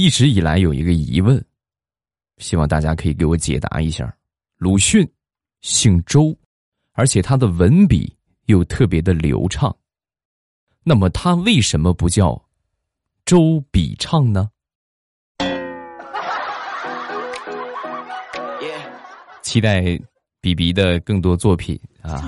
一直以来有一个疑问，希望大家可以给我解答一下。鲁迅姓周，而且他的文笔又特别的流畅，那么他为什么不叫周笔畅呢？期待比比的更多作品啊！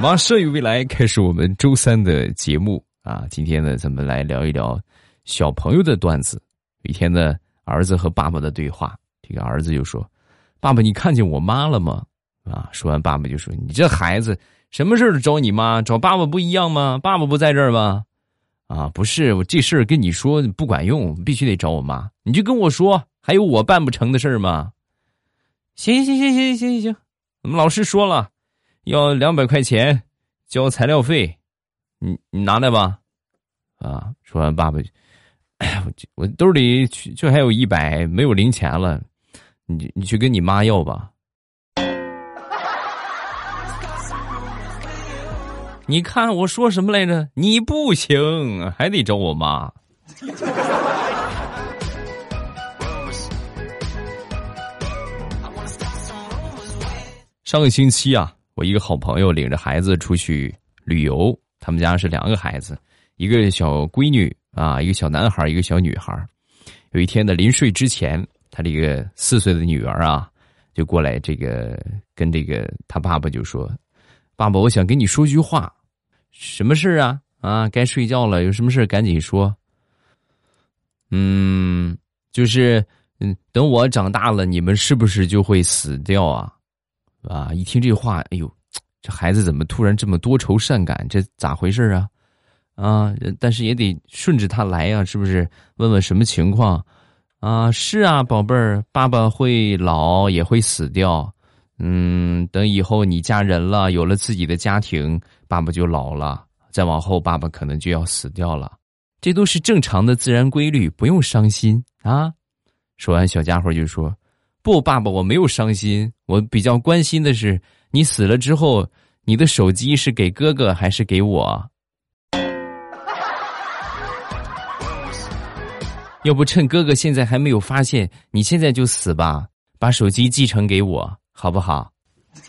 马上与未来开始我们周三的节目啊！今天呢，咱们来聊一聊小朋友的段子。一天呢，儿子和爸爸的对话，这个儿子就说：“爸爸，你看见我妈了吗？”啊，说完，爸爸就说：“你这孩子，什么事都找你妈，找爸爸不一样吗？爸爸不在这儿吗？”啊，不是，我这事儿跟你说不管用，必须得找我妈。你就跟我说，还有我办不成的事儿吗？行行行行行行行，我们老师说了，要两百块钱交材料费，你你拿来吧。啊，说完，爸爸，哎呀，我我兜里就还有一百，没有零钱了，你你去跟你妈要吧。你看我说什么来着？你不行，还得找我妈。上个星期啊，我一个好朋友领着孩子出去旅游，他们家是两个孩子，一个小闺女啊，一个小男孩，一个小女孩。有一天呢，临睡之前，他这个四岁的女儿啊，就过来这个跟这个他爸爸就说：“爸爸，我想跟你说句话，什么事啊？啊，该睡觉了，有什么事赶紧说。嗯，就是嗯，等我长大了，你们是不是就会死掉啊？”啊！一听这话，哎呦，这孩子怎么突然这么多愁善感？这咋回事啊？啊！但是也得顺着他来呀，是不是？问问什么情况？啊，是啊，宝贝儿，爸爸会老，也会死掉。嗯，等以后你嫁人了，有了自己的家庭，爸爸就老了。再往后，爸爸可能就要死掉了。这都是正常的自然规律，不用伤心啊。说完，小家伙就说。不，爸爸，我没有伤心。我比较关心的是，你死了之后，你的手机是给哥哥还是给我？要不趁哥哥现在还没有发现，你现在就死吧，把手机继承给我，好不好？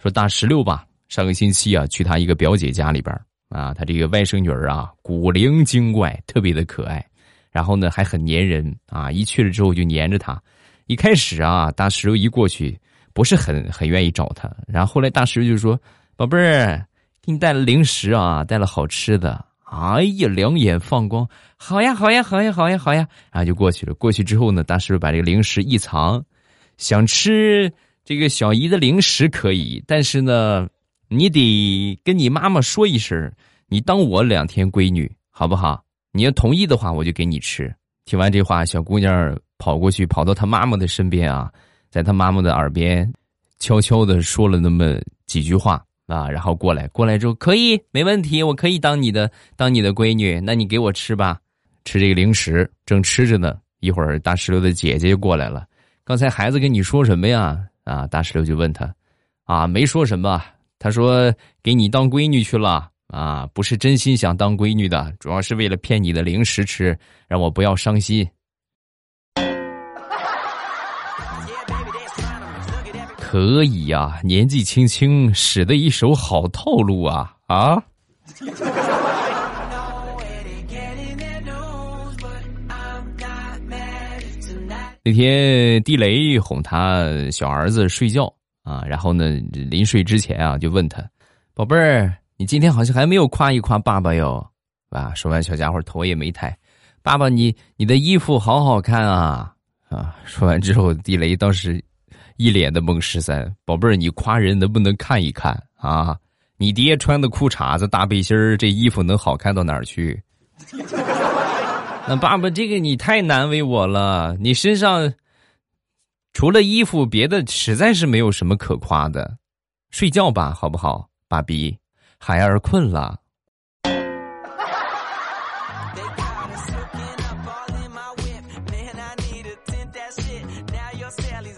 说大石榴吧，上个星期啊，去他一个表姐家里边。啊，他这个外甥女儿啊，古灵精怪，特别的可爱，然后呢还很粘人啊！一去了之后就粘着他。一开始啊，大石榴一过去不是很很愿意找他，然后后来大石榴就说：“宝贝儿，给你带了零食啊，带了好吃的。”哎呀，两眼放光，好呀，好呀，好呀，好呀，好呀，然后就过去了。过去之后呢，大师傅把这个零食一藏，想吃这个小姨的零食可以，但是呢。你得跟你妈妈说一声，你当我两天闺女好不好？你要同意的话，我就给你吃。听完这话，小姑娘跑过去，跑到她妈妈的身边啊，在她妈妈的耳边悄悄的说了那么几句话啊，然后过来，过来之后可以，没问题，我可以当你的当你的闺女，那你给我吃吧，吃这个零食，正吃着呢，一会儿大石榴的姐姐就过来了。刚才孩子跟你说什么呀？啊，大石榴就问他，啊，没说什么。他说：“给你当闺女去了啊，不是真心想当闺女的，主要是为了骗你的零食吃，让我不要伤心。”可以呀，年纪轻轻使的一手好套路啊啊！那天地雷哄他小儿子睡觉。啊，然后呢，临睡之前啊，就问他：“宝贝儿，你今天好像还没有夸一夸爸爸哟。”啊，说完，小家伙头也没抬：“爸爸，你你的衣服好好看啊！”啊，说完之后，地雷当时一脸的懵十三：“宝贝儿，你夸人能不能看一看啊？你爹穿的裤衩子、大背心儿，这衣服能好看到哪儿去？” 那爸爸，这个你太难为我了，你身上。除了衣服，别的实在是没有什么可夸的。睡觉吧，好不好，爸比？孩儿困了。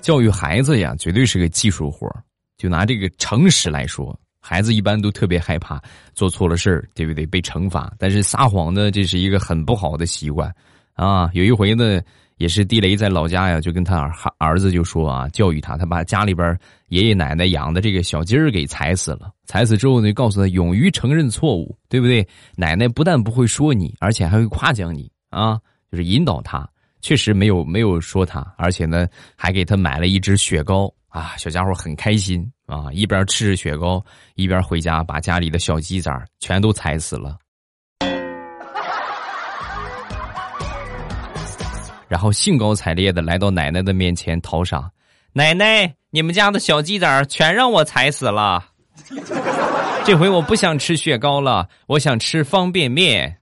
教育孩子呀，绝对是个技术活就拿这个诚实来说孩子一般都特别害怕做错了事儿，对不对？被惩罚。但是撒谎呢，这是一个很不好的习惯啊。有一回呢。也是地雷在老家呀，就跟他儿儿子就说啊，教育他，他把家里边爷爷奶奶养的这个小鸡儿给踩死了。踩死之后呢，告诉他勇于承认错误，对不对？奶奶不但不会说你，而且还会夸奖你啊，就是引导他。确实没有没有说他，而且呢，还给他买了一只雪糕啊。小家伙很开心啊，一边吃着雪糕，一边回家把家里的小鸡仔全都踩死了。然后兴高采烈的来到奶奶的面前讨赏，奶奶，你们家的小鸡仔全让我踩死了。这回我不想吃雪糕了，我想吃方便面。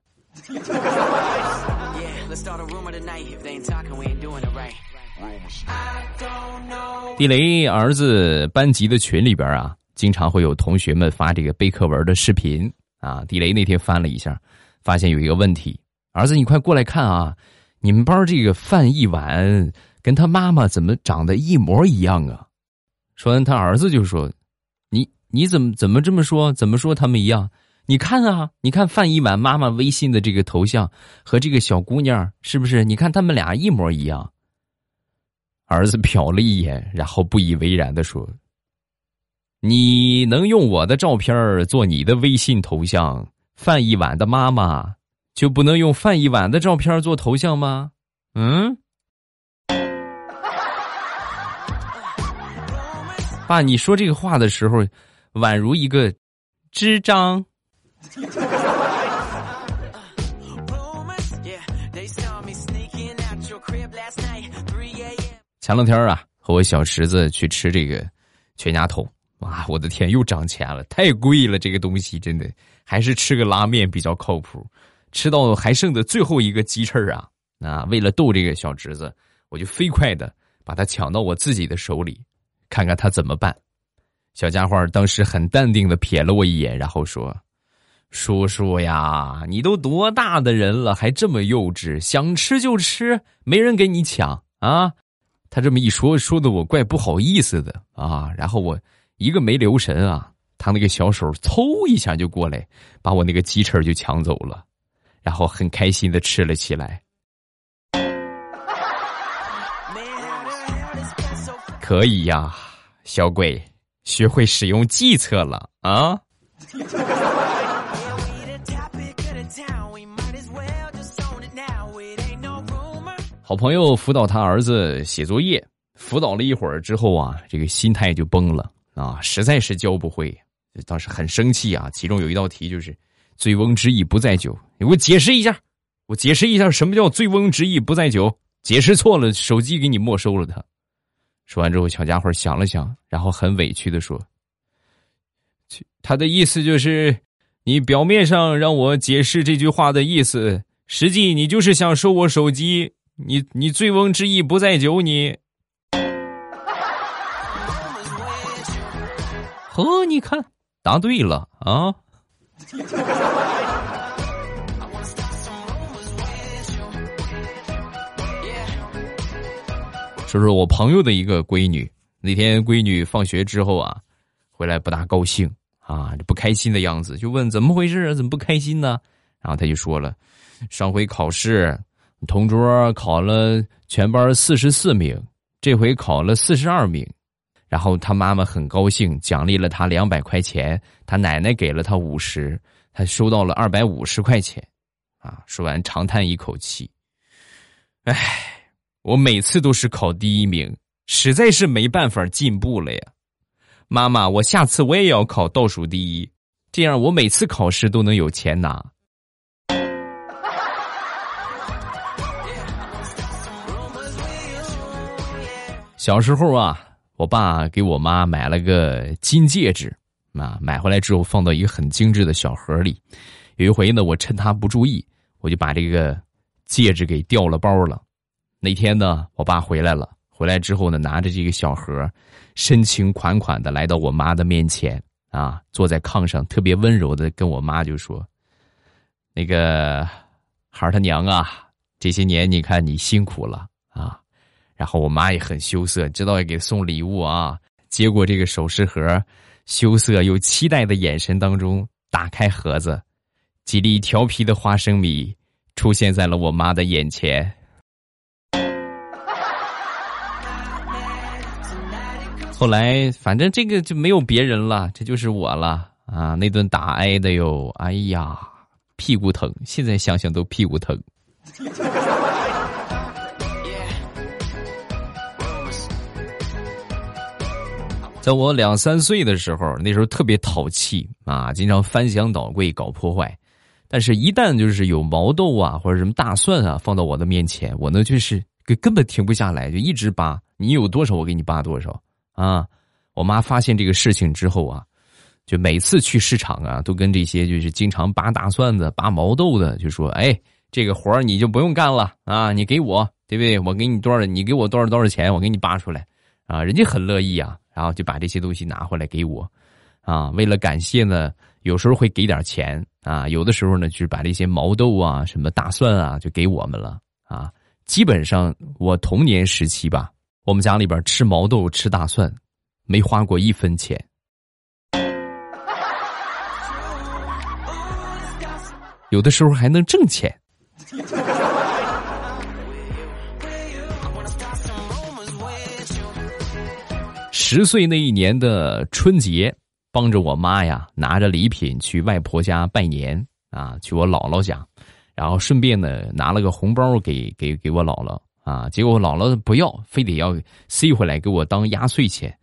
地雷儿子班级的群里边啊，经常会有同学们发这个背课文的视频啊。地雷那天翻了一下，发现有一个问题，儿子，你快过来看啊。你们班这个范一婉跟他妈妈怎么长得一模一样啊？说完，他儿子就说：“你你怎么怎么这么说？怎么说他们一样？你看啊，你看范一婉妈妈微信的这个头像和这个小姑娘是不是？你看他们俩一模一样。”儿子瞟了一眼，然后不以为然的说：“你能用我的照片做你的微信头像？范一婉的妈妈。”就不能用范一碗的照片做头像吗？嗯，爸，你说这个话的时候，宛如一个智障。前两天啊，和我小侄子去吃这个全家桶，哇，我的天，又涨钱了，太贵了，这个东西真的，还是吃个拉面比较靠谱。吃到还剩的最后一个鸡翅啊！啊，为了逗这个小侄子，我就飞快的把它抢到我自己的手里，看看他怎么办。小家伙当时很淡定的瞥了我一眼，然后说：“叔叔呀，你都多大的人了，还这么幼稚，想吃就吃，没人给你抢啊！”他这么一说，说的我怪不好意思的啊。然后我一个没留神啊，他那个小手嗖一下就过来，把我那个鸡翅就抢走了。然后很开心的吃了起来，可以呀，小鬼，学会使用计策了啊！好朋友辅导他儿子写作业，辅导了一会儿之后啊，这个心态就崩了啊，实在是教不会，当时很生气啊。其中有一道题就是。醉翁之意不在酒，你给我解释一下，我解释一下什么叫醉翁之意不在酒。解释错了，手机给你没收了。他说完之后，小家伙想了想，然后很委屈的说：“他的意思就是，你表面上让我解释这句话的意思，实际你就是想收我手机。你你醉翁之意不在酒，你。呵，你看，答对了啊。”说说我朋友的一个闺女，那天闺女放学之后啊，回来不大高兴啊，不开心的样子，就问怎么回事啊？怎么不开心呢？然后他就说了，上回考试同桌考了全班四十四名，这回考了四十二名。然后他妈妈很高兴，奖励了他两百块钱，他奶奶给了他五十，他收到了二百五十块钱，啊！说完长叹一口气，唉，我每次都是考第一名，实在是没办法进步了呀。妈妈，我下次我也要考倒数第一，这样我每次考试都能有钱拿。小时候啊。我爸给我妈买了个金戒指，啊，买回来之后放到一个很精致的小盒里。有一回呢，我趁他不注意，我就把这个戒指给掉了包了。那天呢，我爸回来了，回来之后呢，拿着这个小盒，深情款款的来到我妈的面前，啊，坐在炕上，特别温柔的跟我妈就说：“那个孩儿他娘啊，这些年你看你辛苦了。”然后我妈也很羞涩，知道要给送礼物啊。接过这个首饰盒，羞涩又期待的眼神当中，打开盒子，几粒调皮的花生米出现在了我妈的眼前。后来，反正这个就没有别人了，这就是我了啊！那顿打挨的哟，哎呀，屁股疼，现在想想都屁股疼。在我两三岁的时候，那时候特别淘气啊，经常翻箱倒柜搞破坏。但是，一旦就是有毛豆啊或者什么大蒜啊放到我的面前，我呢就是根根本停不下来，就一直扒。你有多少，我给你扒多少啊！我妈发现这个事情之后啊，就每次去市场啊，都跟这些就是经常扒大蒜的、扒毛豆的，就说：“哎，这个活儿你就不用干了啊，你给我，对不对？我给你多少，你给我多少多少钱，我给你扒出来啊！”人家很乐意啊。然后就把这些东西拿回来给我，啊，为了感谢呢，有时候会给点钱啊，有的时候呢，就是把这些毛豆啊、什么大蒜啊，就给我们了啊。基本上我童年时期吧，我们家里边吃毛豆、吃大蒜，没花过一分钱，有的时候还能挣钱。十岁那一年的春节，帮着我妈呀拿着礼品去外婆家拜年啊，去我姥姥家，然后顺便呢拿了个红包给给给我姥姥啊，结果我姥姥不要，非得要塞回来给我当压岁钱，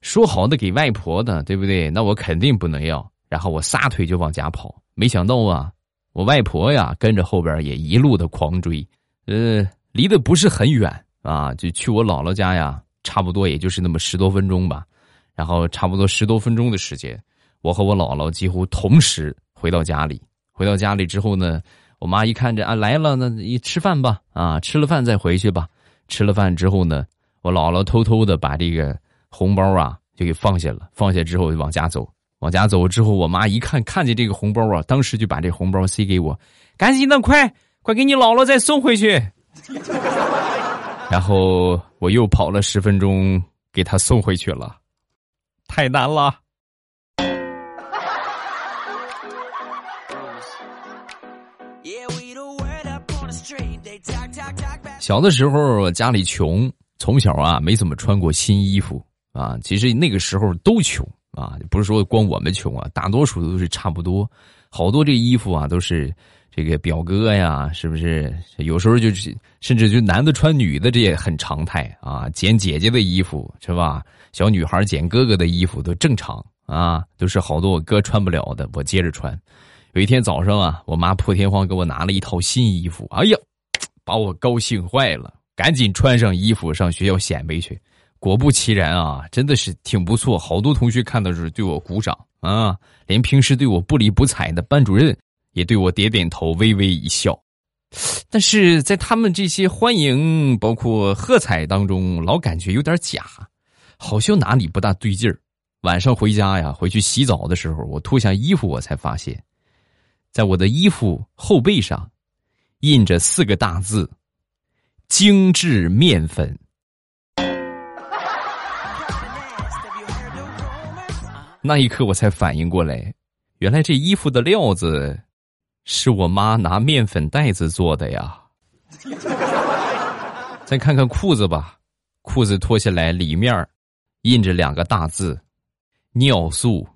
说好的给外婆的，对不对？那我肯定不能要，然后我撒腿就往家跑，没想到啊，我外婆呀跟着后边也一路的狂追，呃，离得不是很远啊，就去我姥姥家呀。差不多也就是那么十多分钟吧，然后差不多十多分钟的时间，我和我姥姥几乎同时回到家里。回到家里之后呢，我妈一看着啊来了，那一吃饭吧，啊吃了饭再回去吧。吃了饭之后呢，我姥姥偷偷的把这个红包啊就给放下了。放下之后就往家走，往家走之后，我妈一看看见这个红包啊，当时就把这红包塞给我，赶紧的，快快给你姥姥再送回去。然后我又跑了十分钟，给他送回去了，太难了。小的时候家里穷，从小啊没怎么穿过新衣服啊。其实那个时候都穷啊，不是说光我们穷啊，大多数都是差不多。好多这衣服啊都是。这个表哥呀，是不是有时候就是，甚至就男的穿女的，这也很常态啊。捡姐姐的衣服是吧？小女孩捡哥哥的衣服都正常啊，都是好多我哥穿不了的，我接着穿。有一天早上啊，我妈破天荒给我拿了一套新衣服，哎呀，把我高兴坏了，赶紧穿上衣服上学校显摆去。果不其然啊，真的是挺不错，好多同学看到是对我鼓掌啊，连平时对我不理不睬的班主任。也对我点点头，微微一笑，但是在他们这些欢迎、包括喝彩当中，老感觉有点假，好像哪里不大对劲儿。晚上回家呀，回去洗澡的时候，我脱下衣服，我才发现，在我的衣服后背上印着四个大字：“精致面粉。”那一刻，我才反应过来，原来这衣服的料子。是我妈拿面粉袋子做的呀。再看看裤子吧，裤子脱下来，里面印着两个大字：尿素。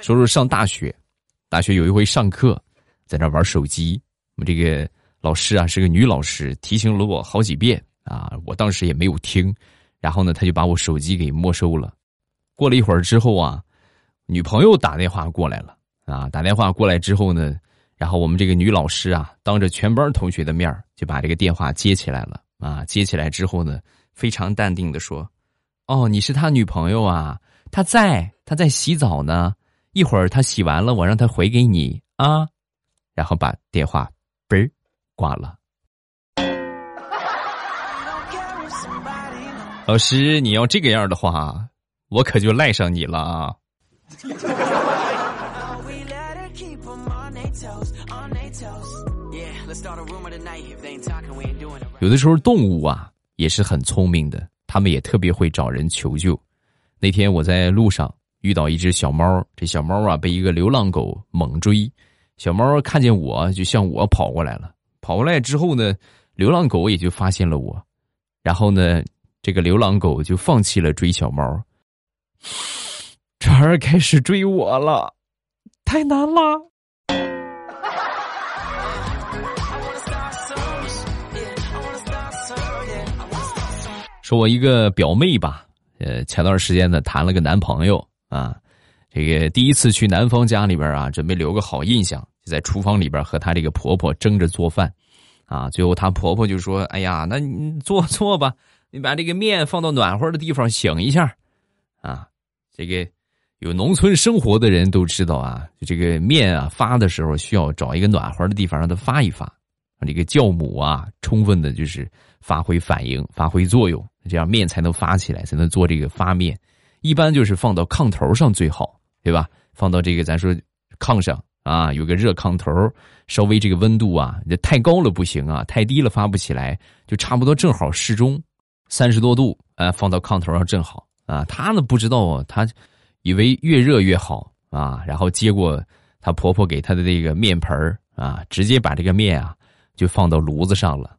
说说上大学，大学有一回上课，在那玩手机，我们这个老师啊是个女老师，提醒了我好几遍啊，我当时也没有听，然后呢，他就把我手机给没收了。过了一会儿之后啊，女朋友打电话过来了啊！打电话过来之后呢，然后我们这个女老师啊，当着全班同学的面就把这个电话接起来了啊！接起来之后呢，非常淡定的说：“哦，你是他女朋友啊？他在，他在洗澡呢。一会儿他洗完了，我让他回给你啊。”然后把电话嘣挂了。老师，你要这个样的话。我可就赖上你了啊！有的时候动物啊，也是很聪明的，他们也特别会找人求救。那天我在路上遇到一只小猫，这小猫啊被一个流浪狗猛追，小猫看见我就向我跑过来了。跑过来之后呢，流浪狗也就发现了我，然后呢，这个流浪狗就放弃了追小猫，转而开始追我了，太难了。说我一个表妹吧，呃，前段时间呢谈了个男朋友啊，这个第一次去男方家里边啊，准备留个好印象，就在厨房里边和她这个婆婆争着做饭，啊，最后她婆婆就说：“哎呀，那你做做吧，你把这个面放到暖和的地方醒一下，啊，这个有农村生活的人都知道啊，就这个面啊发的时候需要找一个暖和的地方让它发一发，让这个酵母啊充分的就是发挥反应、发挥作用。”这样面才能发起来，才能做这个发面。一般就是放到炕头上最好，对吧？放到这个咱说炕上啊，有个热炕头，稍微这个温度啊，这太高了不行啊，太低了发不起来，就差不多正好适中，三十多度啊，放到炕头上正好啊。他呢不知道啊，他以为越热越好啊，然后接过他婆婆给他的这个面盆啊，直接把这个面啊就放到炉子上了，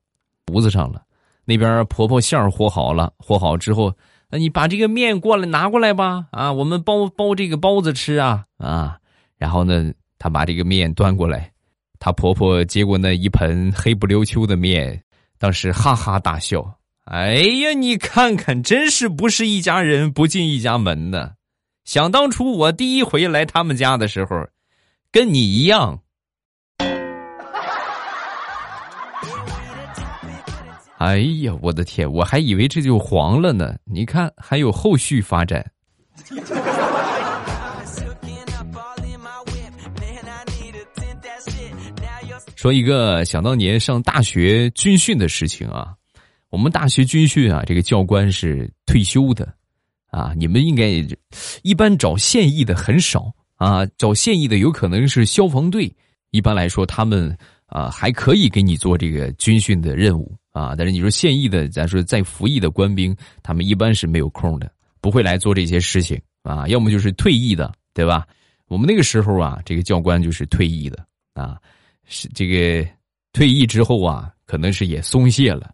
炉子上了。那边婆婆馅儿和好了，和好之后，那你把这个面过来拿过来吧，啊，我们包包这个包子吃啊，啊，然后呢，她把这个面端过来，她婆婆接过那一盆黑不溜秋的面，当时哈哈大笑，哎呀，你看看，真是不是一家人不进一家门呢。想当初我第一回来他们家的时候，跟你一样。哎呀，我的天！我还以为这就黄了呢。你看，还有后续发展。说一个想当年上大学军训的事情啊。我们大学军训啊，这个教官是退休的啊。你们应该一般找现役的很少啊，找现役的有可能是消防队。一般来说，他们啊还可以给你做这个军训的任务。啊，但是你说现役的，咱说在服役的官兵，他们一般是没有空的，不会来做这些事情啊。要么就是退役的，对吧？我们那个时候啊，这个教官就是退役的啊，是这个退役之后啊，可能是也松懈了，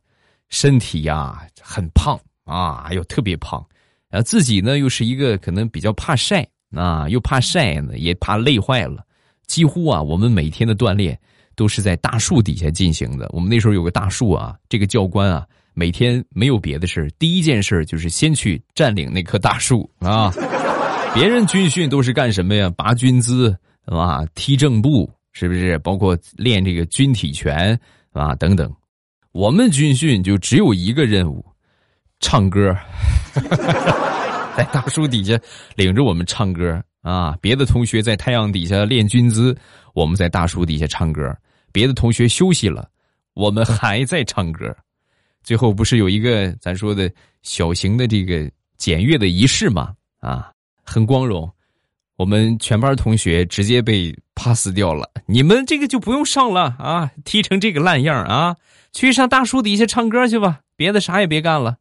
身体呀很胖啊，又特别胖，然后自己呢又是一个可能比较怕晒啊，又怕晒呢，也怕累坏了，几乎啊，我们每天的锻炼。都是在大树底下进行的。我们那时候有个大树啊，这个教官啊，每天没有别的事第一件事就是先去占领那棵大树啊。别人军训都是干什么呀？拔军姿啊，踢正步，是不是？包括练这个军体拳啊等等。我们军训就只有一个任务，唱歌，在大树底下领着我们唱歌啊。别的同学在太阳底下练军姿，我们在大树底下唱歌。别的同学休息了，我们还在唱歌。最后不是有一个咱说的小型的这个检阅的仪式吗？啊，很光荣。我们全班同学直接被 pass 掉了，你们这个就不用上了啊！踢成这个烂样啊，去上大树底下唱歌去吧，别的啥也别干了。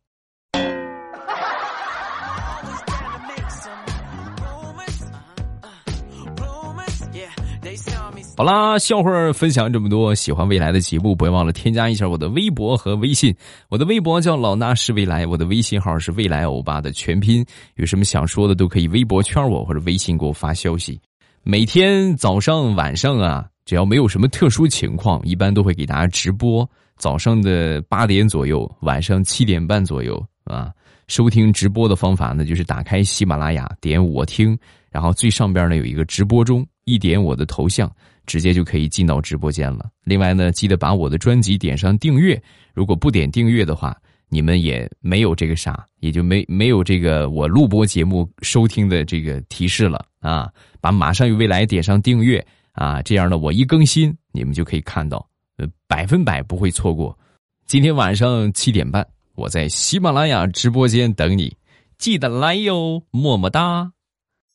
好啦，笑话分享这么多，喜欢未来的节目，不要忘了添加一下我的微博和微信。我的微博叫老衲是未来，我的微信号是未来。欧巴的全拼。有什么想说的，都可以微博圈我或者微信给我发消息。每天早上晚上啊，只要没有什么特殊情况，一般都会给大家直播。早上的八点左右，晚上七点半左右啊。收听直播的方法呢，就是打开喜马拉雅，点我听，然后最上边呢有一个直播中，一点我的头像。直接就可以进到直播间了。另外呢，记得把我的专辑点上订阅。如果不点订阅的话，你们也没有这个啥，也就没没有这个我录播节目收听的这个提示了啊。把马上与未来点上订阅啊，这样呢，我一更新，你们就可以看到，呃，百分百不会错过。今天晚上七点半，我在喜马拉雅直播间等你，记得来哟，么么哒。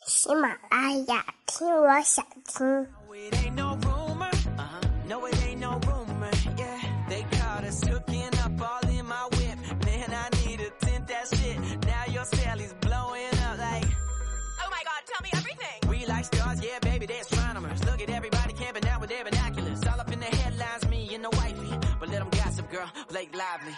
喜马拉雅听，我想听。it ain't no rumor. Uh-huh. No, it ain't no rumor. Yeah, they caught us hooking up all in my whip. Man, I need to tint that shit. Now your Sally's blowing up like. Oh my God, tell me everything. We like stars, yeah, baby, they astronomers. Look at everybody camping out with their binoculars. All up in the headlines, me and the wifey. But let them gossip, girl, Blake Lively.